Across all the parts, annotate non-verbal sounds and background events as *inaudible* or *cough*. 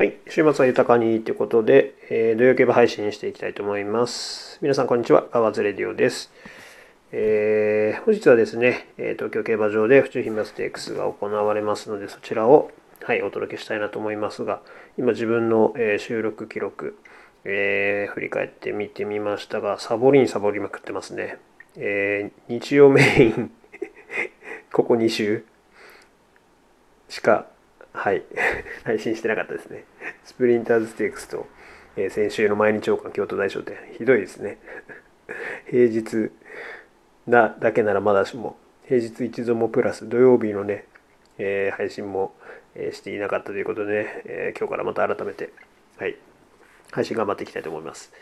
はい。週末は豊かにということで、えー、土曜競馬配信していきたいと思います。皆さん、こんにちは。ガワズレディオです。えー、本日はですね、東京競馬場で府中牝馬ステークスが行われますので、そちらを、はい、お届けしたいなと思いますが、今自分の、え、収録記録、えー、振り返って見てみましたが、サボりにサボりまくってますね。えー、日曜メイン *laughs* ここ2週しかはい、*laughs* 配信してなかったですね。スプリンターズステークスと、えー、先週の毎日王冠京都大賞ってひどいですね。*laughs* 平日なだけならまだしも、平日一度もプラス土曜日のね、えー、配信も、えー、していなかったということでね、え今日からまた改めて、はい、配信頑張っていきたいと思います。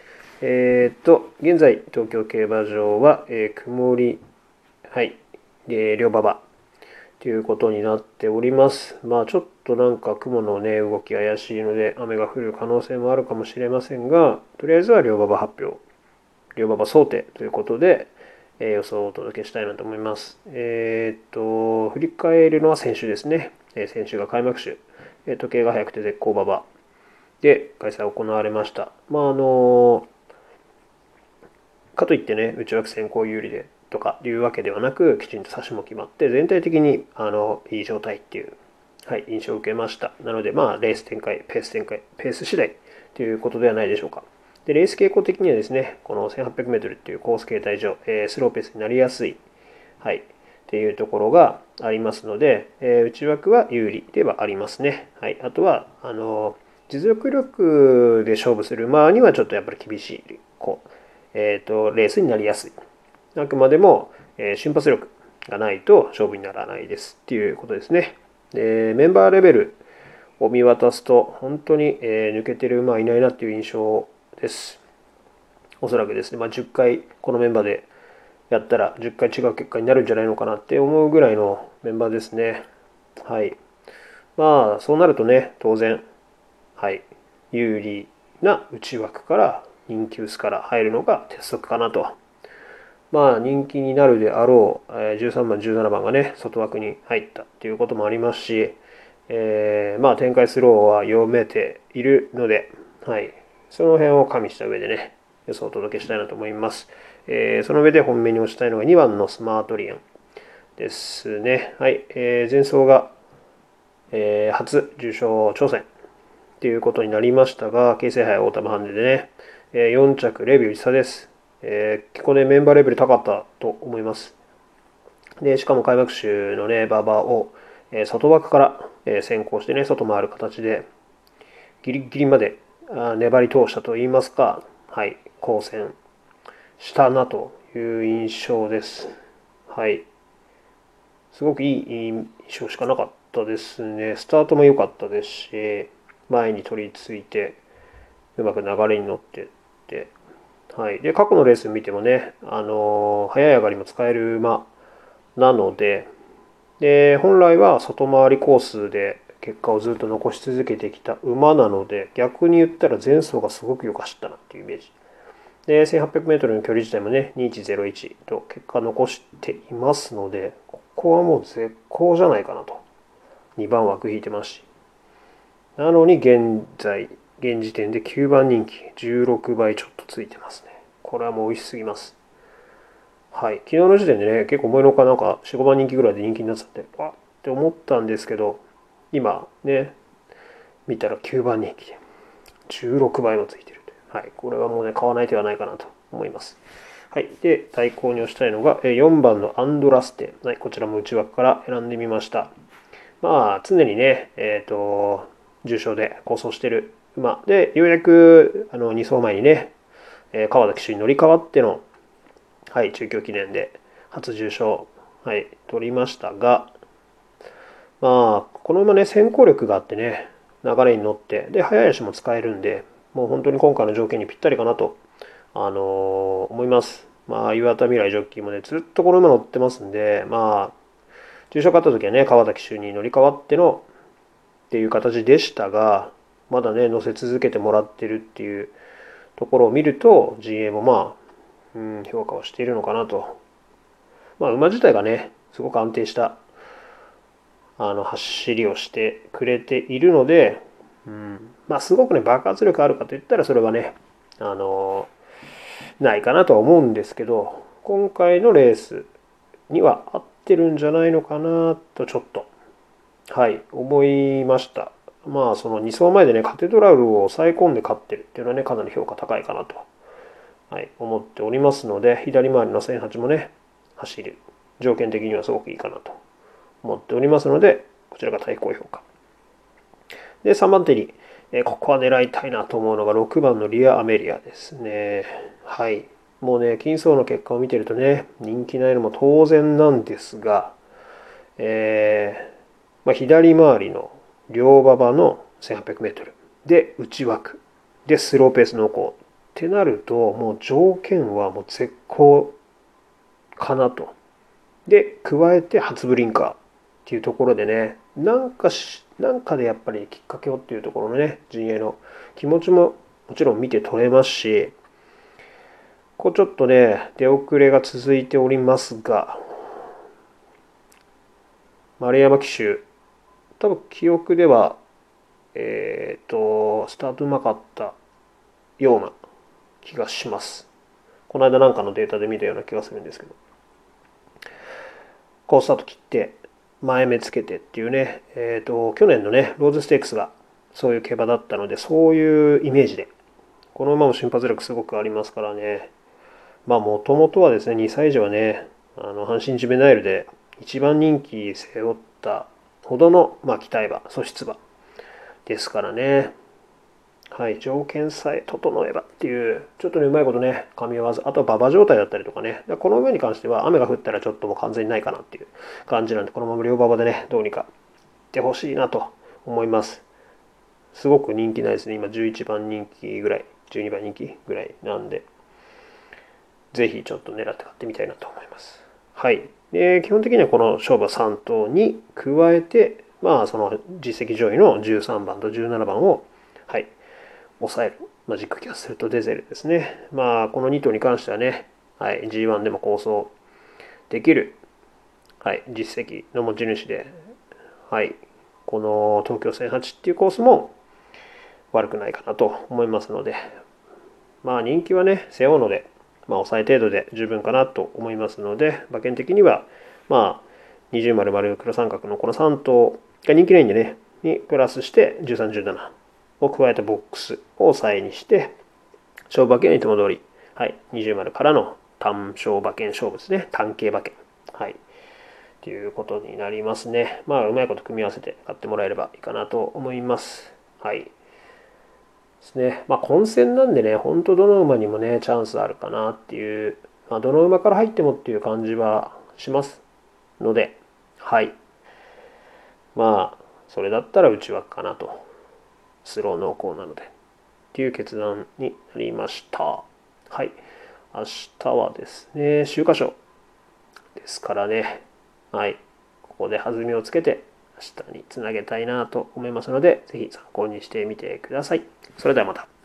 えっと、現在、東京競馬場は、え曇り、はい、で、両馬場ということになっております。まあちょっとなんか雲のね、動き怪しいので雨が降る可能性もあるかもしれませんが、とりあえずは両馬場発表、両馬場想定ということで、えー、予想をお届けしたいなと思います。えー、っと、振り返るのは先週ですね。えー、先週が開幕週、え、時計が速くて絶好馬場で開催行われました。まああのかといってね、内枠先行有利でとかいうわけではなく、きちんと差しも決まって、全体的にあのいい状態っていう、はい、印象を受けました。なので、まあ、レース展開、ペース展開、ペース次第ということではないでしょうか。で、レース傾向的にはですね、この 1800m っていうコース形態上、えー、スローペースになりやすい、はい、っていうところがありますので、えー、内枠は有利ではありますね。はい、あとは、あの実力力で勝負する馬にはちょっとやっぱり厳しい、こう、えっ、と、レースになりやすい。あくまでも、え、瞬発力がないと勝負にならないですっていうことですね。でメンバーレベルを見渡すと本当に、えー、抜けてる馬はいないなっていう印象です。おそらくですね、まあ、10回このメンバーでやったら10回違う結果になるんじゃないのかなって思うぐらいのメンバーですね。はい。まあ、そうなるとね、当然、はい、有利な内枠から人気薄から入るのが鉄則かなとまあ人気になるであろう、え13番、17番がね、外枠に入ったっていうこともありますし、えー、まあ展開スローは読めているので、はい、その辺を加味した上でね、予想をお届けしたいなと思います。えー、その上で本命に押したいのが2番のスマートリアンですね。はい、えー、前走が、えー、初受賞挑戦っていうことになりましたが、京成杯大玉ハンデでね、え、4着レビュー1差です。えー、結構ね、メンバーレベル高かったと思います。で、しかも開幕週のね、馬場を、えー、外枠から、えー、先行してね、外回る形で、ギリギリまであ粘り通したといいますか、はい、交戦したなという印象です。はい。すごくいい印象しかなかったですね。スタートも良かったですし、前に取り付いて、うまく流れに乗って、はい、で過去のレース見てもね、あの早い上がりも使える馬なのでで本来は外回りコースで結果をずっと残し続けてきた馬なので逆に言ったら前走がすごくよく走ったなっていうイメージ。で 1800m の距離自体もね2101と結果残していますのでここはもう絶好じゃないかなと。2番枠引いてますし。なのに現在現時点で9番人気16倍ちょっとついてますね。これはもう美味しすぎます。はい。昨日の時点でね結構思いのかなんか45番人気ぐらいで人気になってたんでわって思ったんですけど今ね見たら9番人気で16倍もついてるはい、これはもうね買わない手はないかなと思います。はい。で、対抗に押したいのが、4番のアンドラステ。はい、こちらも内枠から選んでみました。まあ、常にね、えっ、ー、と、重賞で構想してる馬。で、ようやくあの2走前にね、え川田騎手に乗り換わっての、はい、中京記念で初重賞、はい、取りましたが、まあ、この馬ね、先行力があってね、流れに乗って、で、早い足も使えるんで、もう本当に今回の条件にぴったりかなと、あのー、思います。まあ、岩田未来ジョッキーもね、ずっとこの馬乗ってますんで、まあ、重賞勝った時はね、川田騎手に乗り換わってのっていう形でしたが、まだね、乗せ続けてもらってるっていうところを見ると、GA もまあ、うん、評価をしているのかなと。まあ、馬自体がね、すごく安定したあの走りをしてくれているので、うん、まあすごくね爆発力あるかといったらそれはねあのないかなとは思うんですけど今回のレースには合ってるんじゃないのかなとちょっとはい思いましたまあその2走前でねカテドラルを抑え込んで勝ってるっていうのはねかなり評価高いかなと、はい、思っておりますので左回りの1008もね走る条件的にはすごくいいかなと。思っておりますのでこちらが最高評価。で3番手に、えここは狙いたいなと思うのが6番のリア・アメリアですね。はい。もうね金層の結果を見てるとね人気ないのも当然なんですがえーまあ、左回りの両馬場の 1800m で内枠。でスローペース濃厚ってなるともう条件はもう絶好かなと。で加えて初ブリンカーっていうところでねなんかしなんかでやっぱりきっかけをっていうところのね陣営の気持ちももちろん見て取れますしこうちょっとね出遅れが続いておりますが丸山騎手多分記憶では、えっ、ー、と、スタートうまかったような気がします。この間なんかのデータで見たような気がするんですけど。こうスタート切って、前目つけてっていうね、えっ、ー、と、去年のね、ローズステークスがそういう競馬だったので、そういうイメージで、この馬も瞬発力すごくありますからね。まあ、もともとはですね、2歳児はね、あの、阪神ジュベナイルで一番人気背負ったほどの、まあ、期待馬、素質馬ですからね。はい、条件さえ整えばっていう、ちょっとね、うまいことね、噛み合わず、あとは馬場状態だったりとかね、この上に関しては雨が降ったらちょっともう完全にないかなっていう感じなんで、このまま両馬場でね、どうにかってほしいなと思います。すごく人気ないですね、今11番人気ぐらい、12番人気ぐらいなんで、ぜひちょっと狙って買ってみたいなと思います。はい。で基本的にはこの勝負3頭に加えて、まあ、その実績上位の13番と17番を、はい、抑える。まあ、ジックキャッスルとデゼルですね。まあ、この2頭に関してはね、はい、G1 でも構想できる、はい、実績の持ち主で、はい、この東京1008っていうコースも悪くないかなと思いますので、まあ人気はね、背負うので、まあ、抑え程度で十分かなと思いますので、馬券的には、まあ、20丸丸黒三角のこの3頭が人気ないんでね、にプラスして13、17を加えたボックスを抑えにして、勝負馬券はいつも通り、はい、20丸からの単勝馬券勝負ですね。単形馬券。はい。ということになりますね。まあ、うまいこと組み合わせて買ってもらえればいいかなと思います。はい。ですね。まあ、混戦なんでね、ほんとどの馬にもね、チャンスあるかなっていう、まあ、どの馬から入ってもっていう感じはしますので、はい。まあ、それだったら内枠かなと。スロー濃厚なので。っていう決断になりました。はい。明日はですね、秋華賞ですからね、はい。ここで弾みをつけて、明日につなげたいなと思いますので、ぜひ参考にしてみてください。それではまた。